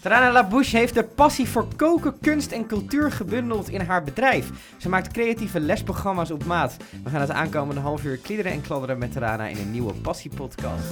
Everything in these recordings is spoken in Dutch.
Tarana Labouche heeft de passie voor koken, kunst en cultuur gebundeld in haar bedrijf. Ze maakt creatieve lesprogramma's op maat. We gaan het aankomende half uur kliederen en kladderen met Tarana in een nieuwe Passie-podcast.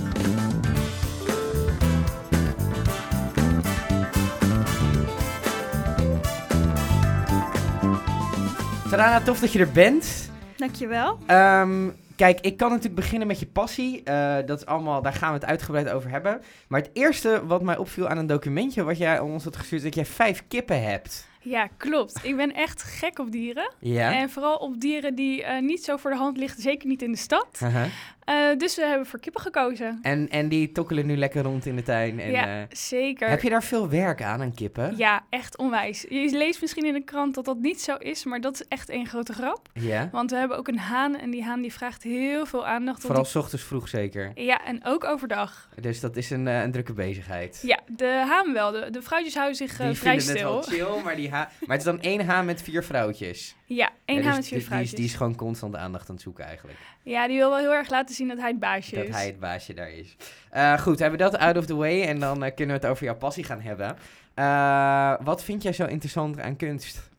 Tarana, tof dat je er bent. Dankjewel. Ehm kijk, ik kan natuurlijk beginnen met je passie. Uh, dat is allemaal, daar gaan we het uitgebreid over hebben. Maar het eerste wat mij opviel aan een documentje wat jij ons had gestuurd, is dat jij vijf kippen hebt. Ja, klopt. Ik ben echt gek op dieren. Ja. En vooral op dieren die uh, niet zo voor de hand liggen, zeker niet in de stad. Uh -huh. Uh, dus we hebben voor kippen gekozen. En, en die tokkelen nu lekker rond in de tuin. En, ja, uh, zeker. Heb je daar veel werk aan, aan kippen? Ja, echt onwijs. Je leest misschien in de krant dat dat niet zo is, maar dat is echt een grote grap. Ja. Want we hebben ook een haan en die haan die vraagt heel veel aandacht. Vooral die... s ochtends vroeg zeker. Ja, en ook overdag. Dus dat is een, uh, een drukke bezigheid. Ja, de haan wel. De, de vrouwtjes houden zich die vrij stil. Die vinden het wel chill, maar, die ha maar het is dan één haan met vier vrouwtjes. Ja, één ja, dus die, vrouwtjes. Die is, die is gewoon constant aandacht aan het zoeken eigenlijk. Ja, die wil wel heel erg laten zien dat hij het baasje dat is. hij het baasje daar is. Uh, goed, hebben we dat out of the way en dan uh, kunnen we het over jouw passie gaan hebben. Uh, wat vind jij zo interessant aan kunst?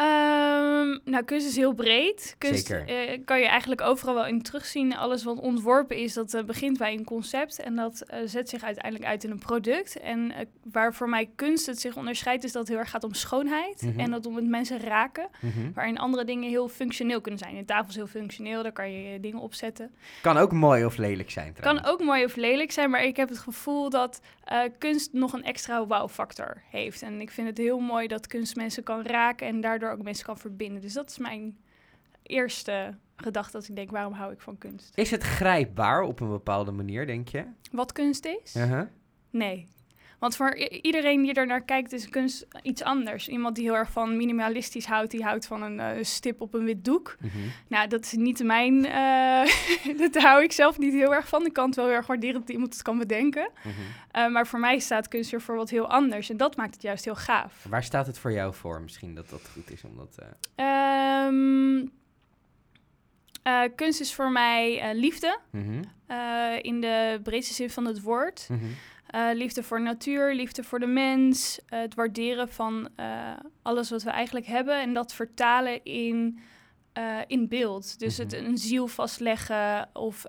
Um, nou, kunst is heel breed. Kunst. Uh, kan je eigenlijk overal wel in terugzien. Alles wat ontworpen is, dat uh, begint bij een concept en dat uh, zet zich uiteindelijk uit in een product. En waar voor mij kunst het zich onderscheidt, is dat het heel erg gaat om schoonheid Mhm. mm -hmm. en dat om het mensen raken. Mm -hmm. Waarin andere dingen heel functioneel kunnen zijn. Een tafel is heel functioneel, daar kan je dingen opzetten. Kan ook mooi of lelijk zijn trouwens. Kan ook mooi of lelijk zijn, maar ik heb het gevoel dat kunst nog een extra wow-factor heeft. En ik vind het heel mooi dat kunst mensen kan raken en daardoor ook mensen kan verbinden. Dus dat is mijn eerste gedachte dat ik denk, waarom hou ik van kunst? Is het grijpbaar op een bepaalde manier, denk je? Wat kunst is? Uh -huh. Nee. Want voor iedereen die er naar kijkt, is kunst iets anders. Iemand die heel erg van minimalistisch houdt, die houdt van een uh, stip op een wit doek. Mm -hmm. Nou, dat is niet mijn. Uh, dat hou ik zelf niet heel erg van. Ik kan het wel heel erg waarderen dat iemand het kan bedenken. Mm -hmm. uh, maar voor mij staat kunst weer voor wat heel anders. En dat maakt het juist heel gaaf. Waar staat het voor jou voor? Misschien dat dat goed is om dat. Um, kunst is voor mij liefde. Mm -hmm. in de breedste zin van het woord. Mm -hmm. Uh, liefde voor natuur, liefde voor de mens, uh, het waarderen van uh, alles wat we eigenlijk hebben en dat vertalen in, in beeld. Dus Mhm. het een ziel vastleggen of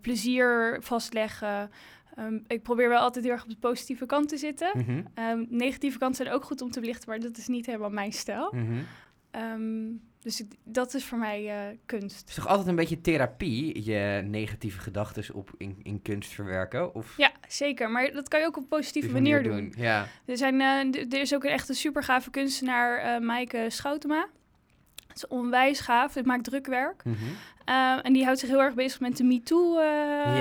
plezier vastleggen. Um, ik probeer wel altijd heel erg op de positieve kant te zitten. Mm -hmm. um, negatieve kanten zijn ook goed om te belichten, maar dat is niet helemaal mijn stijl. Mm -hmm. um, dus ik, dat is voor mij uh, kunst. Het is toch altijd een beetje therapie, je negatieve gedachten op in, in, kunst verwerken? Of? Ja, zeker. Maar dat kan je ook op een positieve manier, manier doen. doen. Ja. Er, zijn, uh, er is ook een echt een super gave kunstenaar, uh, Maaike Schoutema. Het is onwijs gaaf. Dit maakt drukwerk. Mm -hmm. uh, en die houdt zich heel erg bezig met de MeToo-zaak.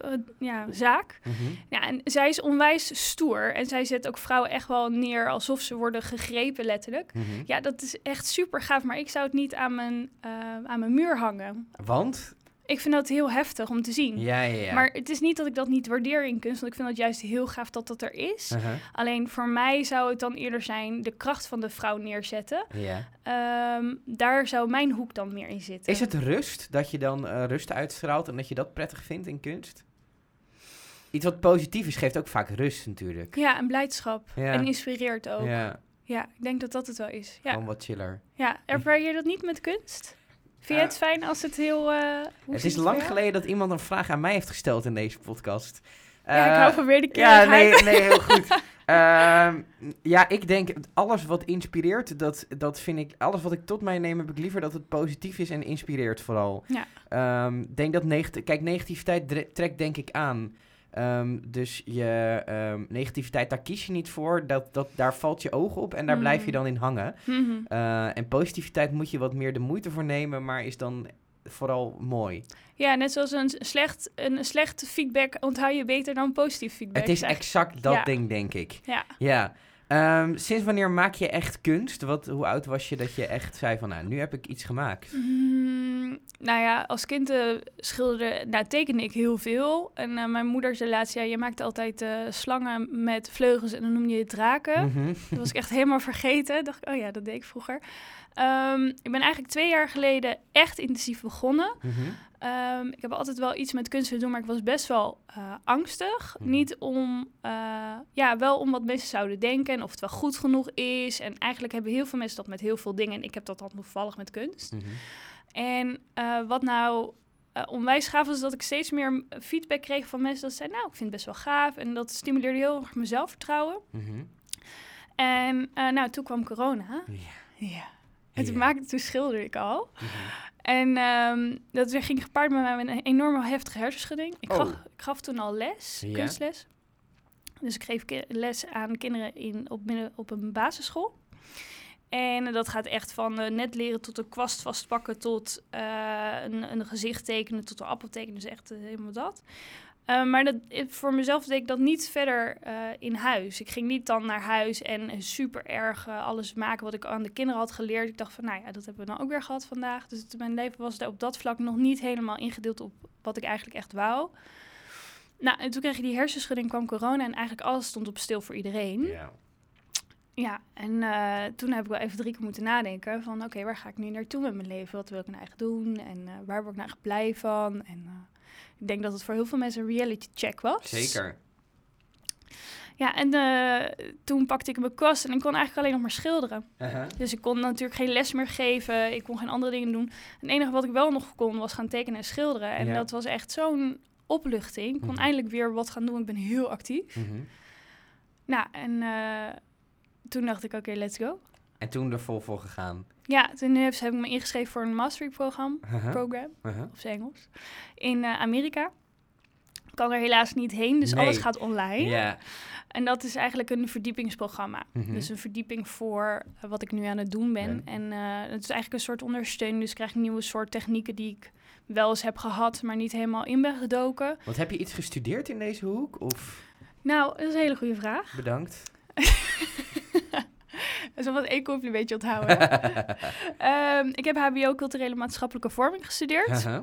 yeah. ja, zaak. Mm -hmm. ja, en zij is onwijs stoer. En zij zet ook vrouwen echt wel neer alsof ze worden gegrepen, letterlijk. Mm -hmm. Ja, dat is echt super gaaf. Maar ik zou het niet aan mijn, aan mijn muur hangen. Want? Ik vind dat heel heftig om te zien. Ja, ja, ja. Maar het is niet dat ik dat niet waardeer in kunst. Want ik vind het juist heel gaaf dat dat er is. Uh -huh. Alleen voor mij zou het dan eerder zijn de kracht van de vrouw neerzetten. Ja. Um, daar zou mijn hoek dan meer in zitten. Is het rust? Dat je dan uh, rust uitstraalt en dat je dat prettig vindt in kunst? Iets wat positief is, geeft ook vaak rust natuurlijk. Ja, en blijdschap. Ja. En inspireert ook. Ja. ja, ik denk dat dat het wel is. Ja, Gewoon wat chiller. ja. ervaar je dat niet met kunst? Vind je het fijn als het heel... Uh, het is lang geleden dat iemand een vraag aan mij heeft gesteld in deze podcast. Ja, ik hou van weer de keer. Ja, nee, nee, heel goed. uh, ja, ik denk alles wat inspireert, dat, dat vind ik... Alles wat ik tot mij neem, heb ik liever dat het positief is en inspireert vooral. Ja. Um, denk dat neg Kijk, negativiteit trekt denk ik aan. Um, dus je um, negativiteit, daar kies je niet voor. Dat, dat, daar valt je oog op en daar mm. blijf je dan in hangen. Mm -hmm. uh, en positiviteit moet je wat meer de moeite voor nemen, maar is dan vooral mooi. Ja, net zoals een slecht, een slecht feedback onthoud je beter dan positief feedback. Het is exact dat ja. ding, denk ik. Ja. Ja. Um, sinds wanneer maak je echt kunst? Wat, hoe oud was je dat je echt zei van, nou, nu heb ik iets gemaakt? Mm, nou ja, als kind uh, schilderde, nou, tekende ik heel veel. En uh, mijn moeder zei laatst, ja, je maakt altijd uh, slangen met vleugels en dan noem je het draken. Mm -hmm. Dat was ik echt helemaal vergeten. Dacht ik, oh ja, dat deed ik vroeger. Um, ik ben eigenlijk twee jaar geleden echt intensief begonnen. Mm -hmm. um, ik heb altijd wel iets met kunst willen doen, maar ik was best wel uh, angstig. Mhm. Niet om, uh, ja, wel om wat mensen zouden denken en of het wel goed genoeg is. En eigenlijk hebben heel veel mensen dat met heel veel dingen. En ik heb dat dan toevallig met kunst. Mhm. En eh, wat nou eh, onwijs gaaf was, dat ik steeds meer feedback kreeg van mensen dat zeiden, nou, ik vind het best wel gaaf. En dat stimuleerde heel erg mijn zelfvertrouwen. Mhm. En eh, nou, toen kwam corona. Ja. Ja. En toen, maakte, toen schilderde ik al. Mhm. En ehm, dat ging gepaard met mij met een enorme heftige hersenschudding. Ik, Oh. gaf, ik gaf toen al les, kunstles. Dus ik geef les aan kinderen in, op, midden, op een basisschool. En dat gaat echt van eh, net leren tot een kwast vastpakken, tot eh, een, een gezicht tekenen, tot een appel tekenen. Dus echt eh, helemaal dat. Eh, maar dat, voor mezelf deed ik dat niet verder eh, in huis. Ik ging niet dan naar huis en super erg eh, alles maken wat ik aan de kinderen had geleerd. Ik dacht van, nou ja, dat hebben we dan ook weer gehad vandaag. Dus mijn leven was daar op dat vlak nog niet helemaal ingedeeld op wat ik eigenlijk echt wou. Nou, en toen kreeg je die hersenschudding, kwam corona en eigenlijk alles stond op stil voor iedereen. Ja. Ja, en toen heb ik wel even drie keer moeten nadenken van... oké, waar ga ik nu naartoe met mijn leven? Wat wil ik nou echt doen? En waar word ik nou echt blij van? En ik denk dat het voor heel veel mensen een reality check was. Zeker. Ja, en eh, toen pakte ik mijn kwast en ik kon eigenlijk alleen nog maar schilderen. Uh-huh. Dus ik kon natuurlijk geen les meer geven. Ik kon geen andere dingen doen. Het enige wat ik wel nog kon was gaan tekenen en schilderen. En Ja. dat was echt zo'n opluchting. Ik kon Mhm. eindelijk weer wat gaan doen. Ik ben heel actief. Mhm. Nou, en eh, toen dacht ik, oké, let's go. En toen er vol voor gegaan. Ja, toen heb, heb ik me ingeschreven voor een mastery-programma, Uh-huh. program, Uh-huh. zijn Engels, in eh, Amerika. Ik kan er helaas niet heen, dus Nee. alles gaat online. Ja. En dat is eigenlijk een verdiepingsprogramma. Mhm. Dus een verdieping voor eh, wat ik nu aan het doen ben. En eh, het is eigenlijk een soort ondersteuning. Dus ik krijg nieuwe soort technieken die ik wel eens heb gehad, maar niet helemaal in ben gedoken. Want heb je iets gestudeerd in deze hoek? Of Nou, dat is een hele goede vraag. bedankt? Dat is wel wat één complimentje onthouden. Ehm, ik heb HBO Culturele Maatschappelijke Vorming gestudeerd. Uh-huh.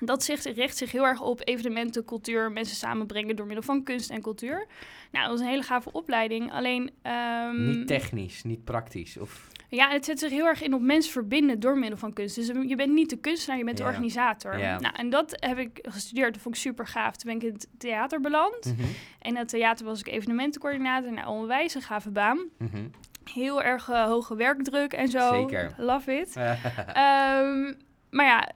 Dat zich, richt zich heel erg op evenementen, cultuur, mensen samenbrengen door middel van kunst en cultuur. Nou, dat was een hele gave opleiding. Alleen. ehm, Niet technisch, niet praktisch. Of... Ja, het zet zich heel erg in op mensen verbinden door middel van kunst. Dus je bent niet de kunstenaar, je bent Ja. de organisator. Ja. Nou, en dat heb ik gestudeerd. Dat vond ik super gaaf. Toen ben ik in het theater beland. Mhm. En in het theater was ik evenementencoördinator. Nou, onwijs een gave baan. Mhm. Heel erg eh, hoge werkdruk en zo. Zeker. Love it. Ehm, maar ja,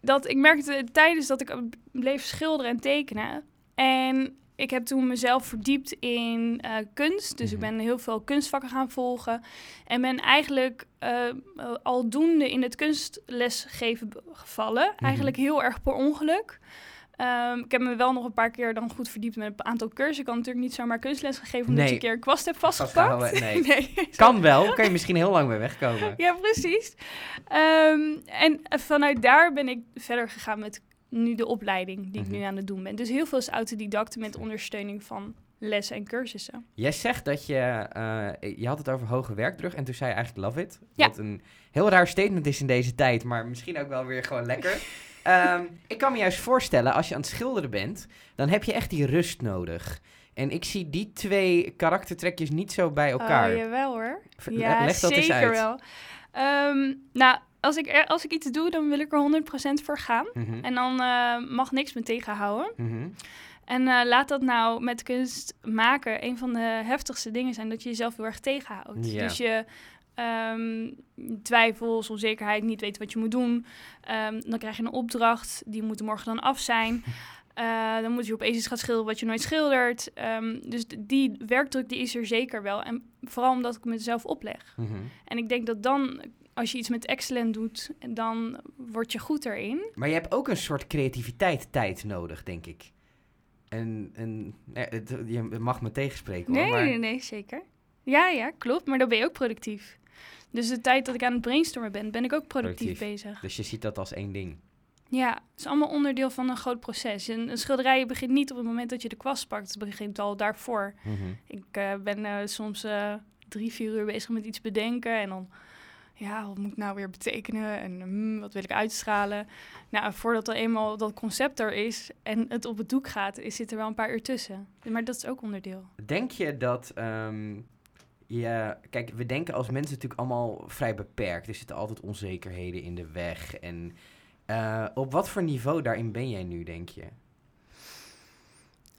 dat, ik merkte tijdens dat ik bleef schilderen en tekenen. En ik heb toen mezelf verdiept in eh, kunst. Dus ik Mhm. ben heel veel kunstvakken gaan volgen. En ben eigenlijk eh, eh, aldoende in het kunstlesgeven gevallen. Mhm. Eigenlijk heel erg per ongeluk. Ehm, ik heb me wel nog een paar keer dan goed verdiept met een aantal cursussen. Ik kan natuurlijk niet zomaar kunstles gegeven omdat Nee. je een keer een kwast hebt vastgepakt. Nee. nee. Kan wel, kan je misschien heel lang mee wegkomen. Ja, precies. Ehm, en vanuit daar ben ik verder gegaan met nu de opleiding die ik Mhm. nu aan het doen ben. Dus heel veel is autodidact met ondersteuning van lessen en cursussen. Jij zegt dat je, eh, je had het over hoge werkdruk en toen zei je eigenlijk love it. Ja. Wat een heel raar statement is in deze tijd, maar misschien ook wel weer gewoon lekker. Ehm, ik kan me juist voorstellen, als je aan het schilderen bent, dan heb je echt die rust nodig. En ik zie die twee karaktertrekjes niet zo bij elkaar. Oh, jawel hoor. Ja, leg dat eens zeker uit. wel. Ehm, nou, als ik, er, als ik iets doe, dan wil ik er 100% voor gaan. Mhm, En dan eh, mag niks me tegenhouden. mhm. En eh, laat dat nou met kunst maken een van de heftigste dingen zijn dat je jezelf heel erg tegenhoudt. Ja. Dus je ehm, twijfels, onzekerheid, niet weten wat je moet doen. Ehm, dan krijg je een opdracht, die moet morgen dan af zijn. Eh, dan moet je opeens iets gaan schilderen wat je nooit schildert. Ehm, dus die werkdruk die is er zeker wel. En vooral omdat ik mezelf opleg. Mhm. En ik denk dat dan, als je iets met excellent doet, dan word je goed erin. Maar je hebt ook een soort creativiteit tijd nodig, denk ik. En, en je mag me tegenspreken hoor. Nee, maar... nee, nee, zeker. Ja, ja, klopt. Maar dan ben je ook productief. Dus de tijd dat ik aan het brainstormen ben, ben ik ook productief, Productief. bezig. Dus je ziet dat als één ding. Ja, het is allemaal onderdeel van een groot proces. Een, een schilderij begint niet op het moment dat je de kwast pakt. Het begint al daarvoor. Mhm. Ik eh, ben eh, soms eh, drie, vier uur bezig met iets bedenken. En dan, ja, wat moet ik nou weer betekenen? En hmm, wat wil ik uitstralen? Nou, voordat er eenmaal dat concept er is en het op het doek gaat, is, zit er wel een paar uur tussen. Maar dat is ook onderdeel. Denk je dat. ehm, je, kijk, we denken als mensen natuurlijk allemaal vrij beperkt. Er zitten altijd onzekerheden in de weg. En eh, op wat voor niveau daarin ben jij nu, denk je?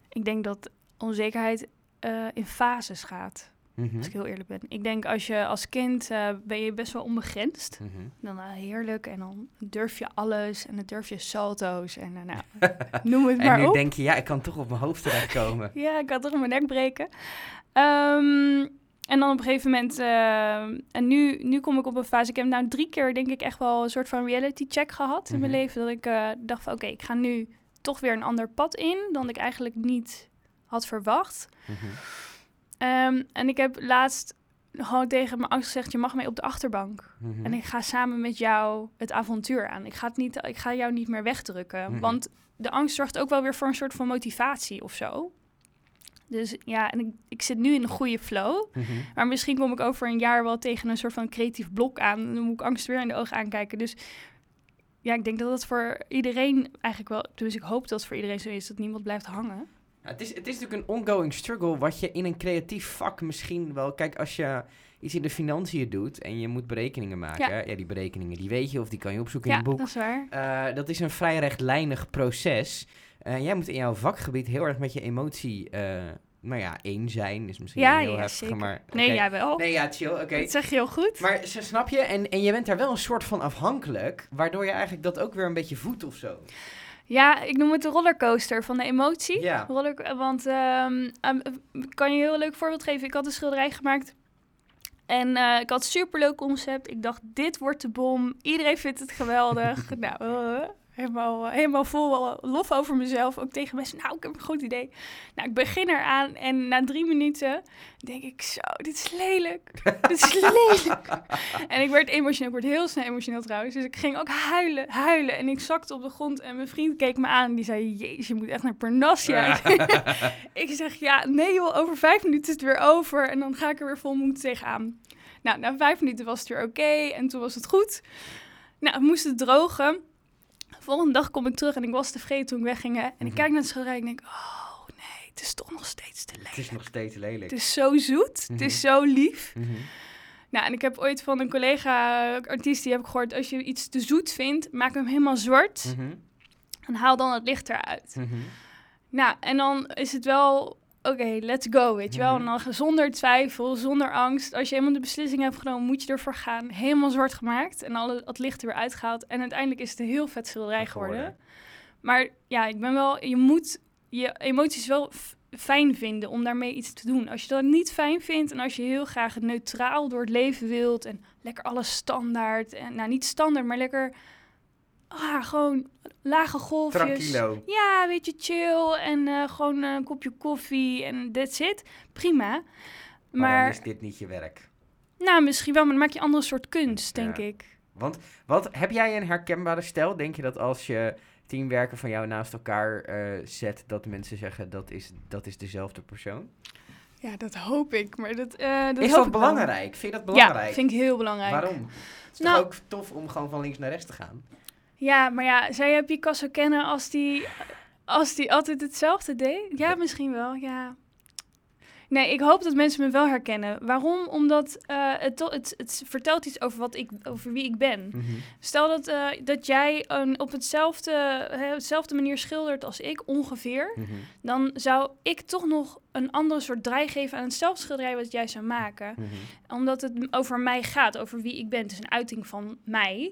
Ik denk dat onzekerheid eh, in fases gaat. Mhm. Als ik heel eerlijk ben. Ik denk als je als kind eh, ben je best wel onbegrensd. Mhm. Dan heerlijk en dan durf je alles en dan durf je salto's en nou, noem het En maar nu op. denk je, ja, ik kan toch op mijn hoofd terechtkomen. Ja, ik had toch mijn nek breken. Ehm, en dan op een gegeven moment... eh, en nu, nu kom ik op een fase... Ik heb nou drie keer denk ik echt wel een soort van reality check gehad in mijn Mhm. leven. Dat ik eh, dacht van oké, ik ga nu toch weer een ander pad in... dan ik eigenlijk niet had verwacht. Mhm. Ehm, en ik heb laatst gewoon tegen mijn angst gezegd... je mag mee op de achterbank. Mhm. En ik ga samen met jou het avontuur aan. Ik ga, het niet, ik ga jou niet meer wegdrukken. Want de angst zorgt ook wel weer voor een soort van motivatie of zo. Dus ja, en ik, ik zit nu in een goede flow. Mhm. Maar misschien kom ik over een jaar wel tegen een soort van creatief blok aan. En dan moet ik angst weer in de ogen aankijken. Dus ja, ik denk dat dat voor iedereen eigenlijk wel... Dus ik hoop dat het voor iedereen zo is dat niemand blijft hangen. Ja, het, is, het is natuurlijk een ongoing struggle wat je in een creatief vak misschien wel... Kijk, als je iets in de financiën doet en je moet berekeningen maken... Ja, die berekeningen die weet je of die kan je opzoeken Ja, in een boek. dat is waar. Eh, dat is een vrij rechtlijnig proces. Eh, jij moet in jouw vakgebied heel erg met je emotie... eh nou ja, één zijn is misschien Ja, heel ja, heftig, zeker. maar... Nee, jij wel. Nee, ja, chill, oké. Dat zeg je heel goed. Maar ze snap je, en, en je bent daar wel een soort van afhankelijk, waardoor je eigenlijk dat ook weer een beetje voedt of zo. Ja, ik noem het de rollercoaster van de emotie. Ja. Roller, want ehm, ehm, ik kan je een heel leuk voorbeeld geven. Ik had een schilderij gemaakt. En eh, ik had een superleuk concept. Ik dacht, dit wordt de bom. Iedereen vindt het geweldig. nou, helemaal, helemaal vol lof over mezelf. Ook tegen mensen. Nou, ik heb een goed idee. Nou, ik begin eraan. En na drie minuten denk ik, zo, dit is lelijk. dit is lelijk. en ik werd emotioneel. Ik word heel snel emotioneel trouwens. Dus ik ging ook huilen, huilen. En ik zakte op de grond. En mijn vriend keek me aan. En die zei, jezus, je moet echt naar Parnassia. ik zeg, ja, nee joh, over vijf minuten is het weer over. En dan ga ik er weer vol moed tegenaan. Nou, na vijf minuten was het weer oké. en toen was het goed. Nou, het moest het drogen. Volgende dag kom ik terug en ik was tevreden toen ik wegging. hè. En ik Mhm. kijk naar het schilderij en ik denk, oh nee, het is toch nog steeds te Het lelijk. is nog steeds lelijk. Het is zo zoet, het is zo lief. Mhm. Nou, en ik heb ooit van een collega-artiest, die heb ik gehoord... als je iets te zoet vindt, maak hem helemaal zwart... Mhm. en haal dan het licht eruit. Mhm. Nou, en dan is het wel, oké, let's go, weet je wel. Mhm. En dan zonder twijfel, zonder angst. Als je helemaal de beslissing hebt genomen, moet je ervoor gaan. Helemaal zwart gemaakt en al het licht er weer uitgehaald. En uiteindelijk is het een heel vet schilderij geworden. Maar ja, ik ben wel, je moet je emoties wel fijn vinden om daarmee iets te doen. Als je dat niet fijn vindt en als je heel graag neutraal door het leven wilt en lekker alles standaard en nou niet standaard, maar lekker ah, gewoon lage golfjes. Tranquilo. Ja, weet je, chill en eh, gewoon een kopje koffie en that's it. Prima. Maar, Maar, dan is dit niet je werk. nou, misschien wel, maar dan maak je een andere soort kunst, Ja. denk ik. Want wat, heb jij een herkenbare stijl? Denk je dat als je tien werken van jou naast elkaar eh, zet, dat mensen zeggen dat is, dat is dezelfde persoon? Ja, dat hoop ik, maar dat, eh dat is hoop dat wel. belangrijk? Vind je dat belangrijk? Ja, vind ik heel belangrijk. Waarom? Het is Nou- toch ook tof om gewoon van links naar rechts te gaan? Ja, maar ja, zou je Picasso kennen als die, als die altijd hetzelfde deed? Ja, misschien wel, ja. Nee, ik hoop dat mensen me wel herkennen. Waarom? Omdat eh, het, het, het vertelt iets over, wat ik, over wie ik ben. Mhm. Stel dat, eh, dat jij een, op hetzelfde, hè, hetzelfde manier schildert als ik, ongeveer. Mhm. Dan zou ik toch nog een andere soort draai geven aan hetzelfde schilderij wat jij zou maken. Mhm. Omdat het over mij gaat, over wie ik ben. Het is een uiting van mij.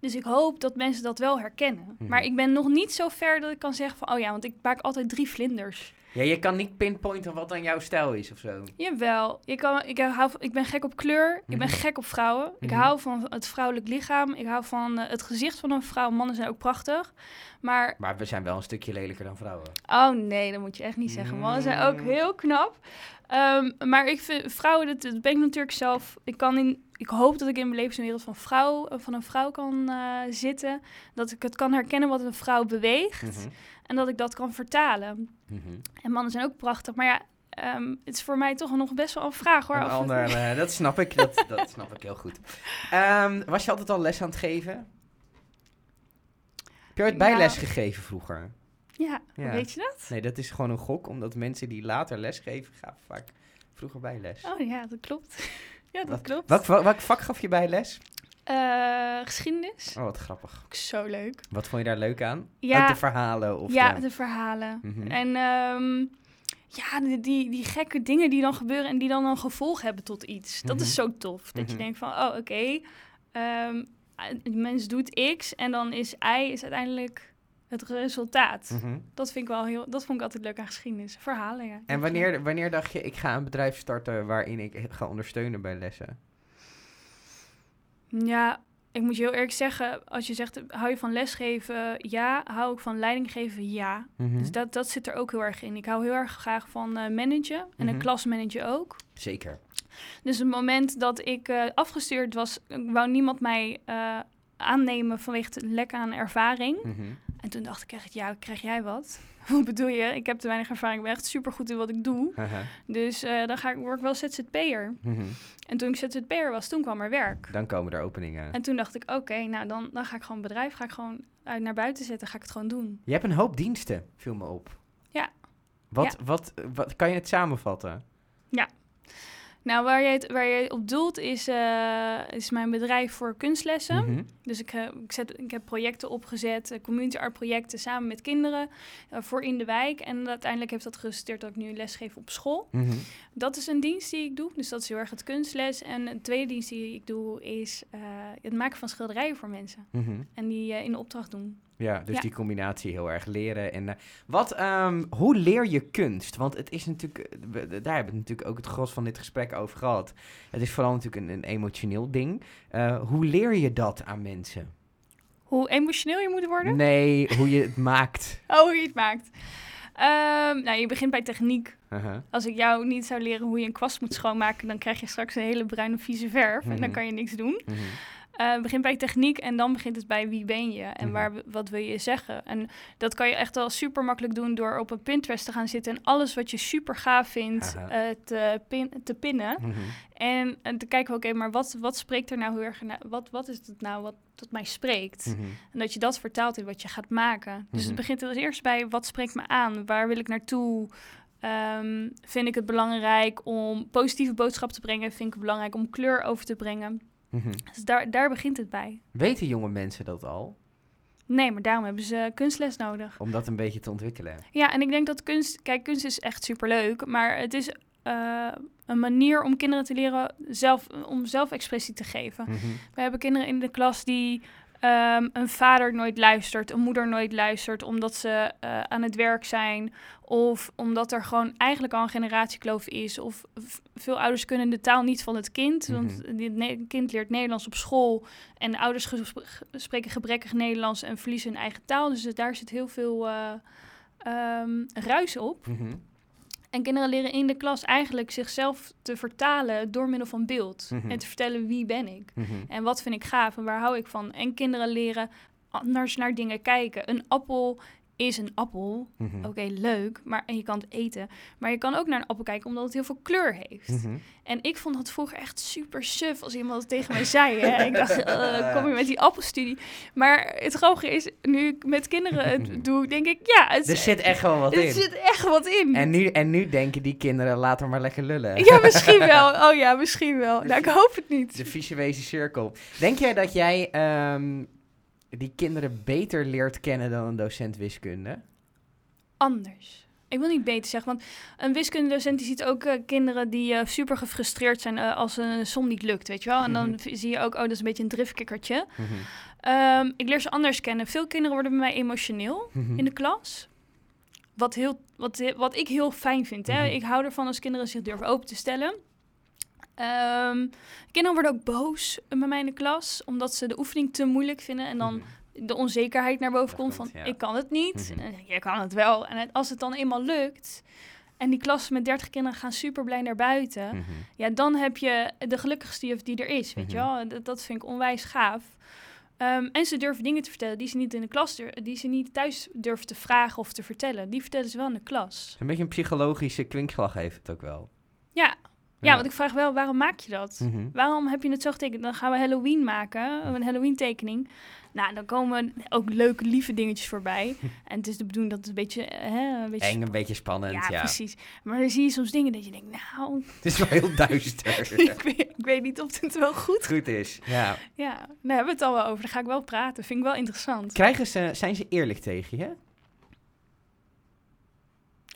Dus ik hoop dat mensen dat wel herkennen. Mhm. Maar ik ben nog niet zo ver dat ik kan zeggen van... oh ja, want ik maak altijd drie vlinders. Ja, je kan niet pinpointen wat dan jouw stijl is of zo. Jawel, ik, kan, ik, hou, ik ben gek op kleur. Ik ben Mhm. gek op vrouwen. Ik Mhm. hou van het vrouwelijk lichaam. Ik hou van eh, het gezicht van een vrouw. Mannen zijn ook prachtig. Maar, Maar we zijn wel een stukje lelijker dan vrouwen. oh nee, dat moet je echt niet zeggen. Mannen zijn ook Mm. heel knap. Ehm, maar ik vind vrouwen, dat, dat ben ik natuurlijk zelf. Ik, kan in, ik hoop dat ik in mijn levenswereld van, vrouw, van een vrouw kan eh, zitten. Dat ik het kan herkennen wat een vrouw beweegt. Mhm. En dat ik dat kan vertalen. Mhm. En mannen zijn ook prachtig. Maar ja, ehm, het is voor mij toch nog best wel een vraag hoor. Een ander, eh, dat snap ik, dat, dat snap ik heel goed. Ehm, was je altijd al les aan het geven? Heb je ooit Nou. bijles gegeven vroeger? Ja, Ja. weet je dat? Nee, dat is gewoon een gok, omdat mensen die later les geven, gaven vaak vroeger bijles. Oh ja, dat klopt. ja, dat Wat- klopt. Welk, va- welk vak gaf je bijles? Eh, geschiedenis. Oh, wat grappig. Ook zo leuk. Wat vond je daar leuk aan? Ja, Ook de verhalen? Of ja, de... de verhalen. Mhm. En ehm, ja, die, die, die gekke dingen die dan gebeuren en die dan een gevolg hebben tot iets. Dat is Mhm. zo tof. Dat je Mhm. denkt van, oh oké, ehm, die mens doet X en dan is Y is uiteindelijk het resultaat. Mhm. Dat vind ik wel heel, dat vond ik altijd leuk aan geschiedenis. Verhalen, ja. En wanneer, wanneer dacht je, ik ga een bedrijf starten waarin ik ga ondersteunen bij lessen? Ja, ik moet je heel eerlijk zeggen, als je zegt, hou je van lesgeven? Ja. Hou ik van leidinggeven? Ja. Mhm. Dus dat, dat zit er ook heel erg in. Ik hou heel erg graag van eh managen en Mhm. een klas managen ook. Zeker. Dus het moment dat ik eh, afgestuurd was, wou niemand mij eh, aannemen vanwege het lek aan ervaring. Mhm. En toen dacht ik echt, ja, krijg jij wat? Wat bedoel je? Ik heb te weinig ervaring, ik ben echt supergoed in wat ik doe. Dus eh, dan ga ik, word ik wel ZZP'er. Mhm. En toen ik ZZP'er was, toen kwam er werk. Dan komen er openingen. En toen dacht ik, oké, nou dan, dan ga ik gewoon bedrijf, ga ik gewoon uit naar buiten zetten, ga ik het gewoon doen. Je hebt een hoop diensten, viel me op. Ja. Wat, Wat, wat kan je het samenvatten? Nou, waar je, het, waar je op doelt is, eh, is mijn bedrijf voor kunstlessen. Mhm. Dus ik, eh, ik, zet, ik heb projecten opgezet, eh, community art projecten samen met kinderen voor in de wijk. En uiteindelijk heeft dat geresulteerd dat ik nu lesgeef op school. Mhm. Dat is een dienst die ik doe, dus dat is heel erg het kunstles. En een tweede dienst die ik doe is het maken van schilderijen voor mensen. Mhm. En die in opdracht doen. Ja, dus Ja. die combinatie heel erg leren. En, eh, wat, ehm, hoe leer je kunst? Want het is natuurlijk, eh, we- daar hebben we natuurlijk ook het gros van dit gesprek over gehad. Het is vooral natuurlijk een, een emotioneel ding. Eh, hoe leer je dat aan mensen? Hoe emotioneel je moet worden? Nee, hoe je het maakt. Oh, hoe je het maakt. Ehm, nou, je begint bij techniek. Haha. Als ik jou niet zou leren hoe je een kwast moet schoonmaken, dan krijg je straks een hele bruine vieze verf. En Mhm. dan kan je niks doen. Mhm. Eh begint bij techniek en dan begint het bij wie ben je en Mhm. waar, wat wil je zeggen. En dat kan je echt wel super makkelijk doen door op een Pinterest te gaan zitten en alles wat je super gaaf vindt eh, te, pin, te pinnen. Mhm. En, en te kijken, oké, maar wat, wat spreekt er nou heel erg, wat, wat is het nou wat tot mij spreekt? Mhm. En dat je dat vertaalt in wat je gaat maken. Dus het begint als eerst bij wat spreekt me aan? Waar wil ik naartoe? Ehm, vind ik het belangrijk om positieve boodschap te brengen? Vind ik het belangrijk om kleur over te brengen? Mhm. Dus daar, daar begint het bij. Weten jonge mensen dat al? Nee, maar daarom hebben ze kunstles nodig. Om dat een beetje te ontwikkelen. Ja, en ik denk dat kunst... Kijk, kunst is echt superleuk. Maar het is eh, een manier om kinderen te leren zelf, om zelfexpressie te geven. Mhm. We hebben kinderen in de klas die ehm, een vader nooit luistert, een moeder nooit luistert, omdat ze eh, aan het werk zijn. Of omdat er gewoon eigenlijk al een generatiekloof is. Of veel ouders kunnen de taal niet van het kind. Want Mhm. het ne- kind leert Nederlands op school. En de ouders spreken gebrekkig Nederlands en verliezen hun eigen taal. Dus daar zit heel veel ehm, ruis op. Mhm. En kinderen leren in de klas eigenlijk zichzelf te vertalen door middel van beeld. Mhm. En te vertellen wie ben ik. Mhm. En wat vind ik gaaf en waar hou ik van? En kinderen leren anders naar dingen kijken. Een appel is een appel. Mhm. Oké, leuk. Maar, en je kan het eten. Maar je kan ook naar een appel kijken omdat het heel veel kleur heeft. Mhm. En ik vond het vroeger echt super suf als iemand het tegen mij zei. Hè? Ik dacht, eh, kom je met die appelstudie. Maar het grappige is, nu ik met kinderen het doe, denk ik, ja, het, Er zit echt wel wat er in. zit echt wat in. En nu, en nu denken die kinderen, laat er maar lekker lullen. Ja, misschien wel. Oh ja, misschien wel. Nou, ik hoop het niet. De visuele cirkel. Denk jij dat jij ehm, die kinderen beter leert kennen dan een docent wiskunde? anders. Ik wil niet beter zeggen, want een wiskundedocent die ziet ook eh, kinderen die eh, super gefrustreerd zijn eh, als een som niet lukt, weet je wel. En dan Mhm. zie je ook, oh, dat is een beetje een driftkikkertje. Mhm. Ehm, ik leer ze anders kennen. Veel kinderen worden bij mij emotioneel Mhm. in de klas. Wat, heel, wat, wat ik heel fijn vind. Hè? Ik hou ervan als kinderen zich durven open te stellen. Ehm, kinderen worden ook boos bij mij in de klas, omdat ze de oefening te moeilijk vinden. En dan Mhm. de onzekerheid naar boven komt van ja. ik kan het niet. Mhm. En je kan het wel. En als het dan eenmaal lukt en die klas met 30 kinderen gaan super blij naar buiten, Mhm. ja, dan heb je de gelukkigste juf die er is, weet je wel. Dat, dat vind ik onwijs gaaf. Ehm, en ze durven dingen te vertellen die ze niet in de klas die ze niet thuis durven te vragen of te vertellen. Die vertellen ze wel in de klas. Een beetje een psychologische kwinkslag heeft het ook wel. Ja, ja, want ik vraag wel, waarom maak je dat? Mhm. Waarom heb je het zo getekend? Dan gaan we Halloween maken, een Halloween tekening. Nou, dan komen ook leuke, lieve dingetjes voorbij. En het is de bedoeling dat het een beetje... eh, Hè, een beetje Eng, een beetje spannend, ja, ja. precies. Maar dan zie je soms dingen dat je denkt, nou, Het is wel heel duister. ik, weet, ik weet niet of dit wel goed Goed is, ja. Ja, daar hebben we het al wel over. Daar ga ik wel praten. Vind ik wel interessant. Krijgen ze, zijn ze eerlijk tegen je?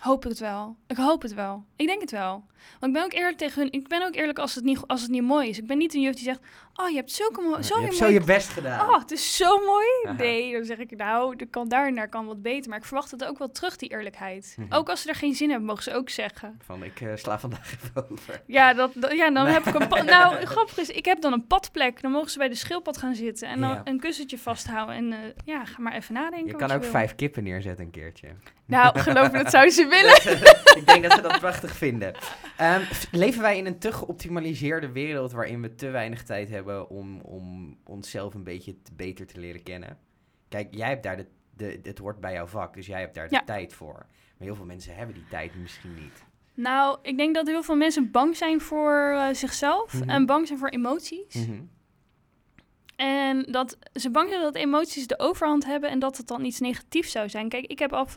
Hoop ik het wel. Ik hoop het wel. Ik denk het wel. Want ik ben ook eerlijk tegen hun. Ik ben ook eerlijk als het niet, als het niet mooi is. Ik ben niet een juf die zegt: Oh, je hebt zulke mooi. Zo je hebt zo je best gedaan. Oh, het is zo mooi. Aha. Nee, dan zeg ik nou, er kan daar en daar kan wat beter. Maar ik verwacht het ook wel terug, die eerlijkheid. Mhm. Ook als ze er geen zin hebben, mogen ze ook zeggen. Van, ik eh, sla vandaag even over. Ja, dat, dat- ja dan Nee. heb ik een pad. Nou, grappig is, ik heb dan een padplek. Dan mogen ze bij de schildpad gaan zitten en dan Ja. een kussentje vasthouden. En eh, ja, ga maar even nadenken. Je kan ook vijf kippen neerzetten een keertje. Nou, geloof me, dat zou ze willen. ik denk dat ze dat prachtig vinden. Ehm, leven wij in een te geoptimaliseerde wereld waarin we te weinig tijd hebben om, om onszelf een beetje te- beter te leren kennen? Kijk, jij hebt daar de, de, het hoort bij jouw vak, dus jij hebt daar de Ja. tijd voor. Maar heel veel mensen hebben die tijd misschien niet. Nou, ik denk dat heel veel mensen bang zijn voor eh, zichzelf Mhm. en bang zijn voor emoties. Mhm. En dat ze bang zijn dat emoties de overhand hebben en dat het dan iets negatiefs zou zijn. Kijk, ik heb af.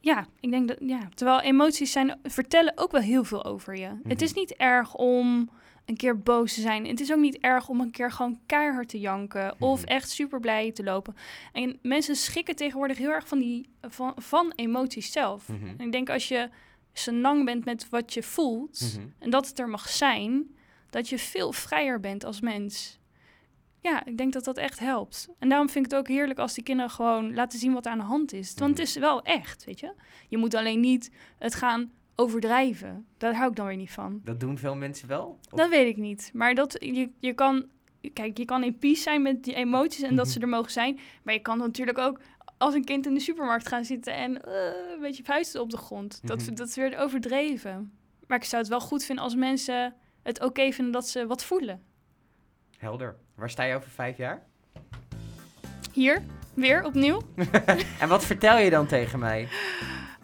Ja, ik denk dat. Ja, terwijl emoties zijn, vertellen ook wel heel veel over je. Het is Mhm. niet erg om een keer boos te zijn. Het is ook niet erg om een keer gewoon keihard te janken. Of Mhm. echt super blij te lopen. En mensen schikken tegenwoordig heel erg van, die, van, van emoties zelf. Mhm. En ik denk als je senang bent met wat je voelt Mhm. en dat het er mag zijn, dat je veel vrijer bent als mens. Ja, ik denk dat dat echt helpt. En daarom vind ik het ook heerlijk als die kinderen gewoon laten zien wat er aan de hand is. Want het is wel echt, weet je. Je moet alleen niet het gaan overdrijven. Daar hou ik dan weer niet van. Dat doen veel mensen wel? Of- Dat weet ik niet. Maar dat, je, je kan... Kijk, je kan in peace zijn met die emoties en dat Mhm. ze er mogen zijn. Maar je kan natuurlijk ook als een kind in de supermarkt gaan zitten en eh, een beetje vuisten op de grond. Dat, Mhm. dat is weer overdreven. Maar ik zou het wel goed vinden als mensen het oké vinden dat ze wat voelen. Helder. Waar sta je over vijf jaar? Hier, weer opnieuw. En wat vertel je dan tegen mij?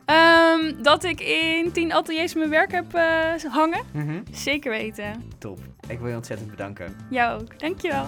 Ehm, dat ik in tien ateliers mijn werk heb eh, hangen. Mhm. Zeker weten. Top. Ik wil je ontzettend bedanken. Jou ook. Dankjewel.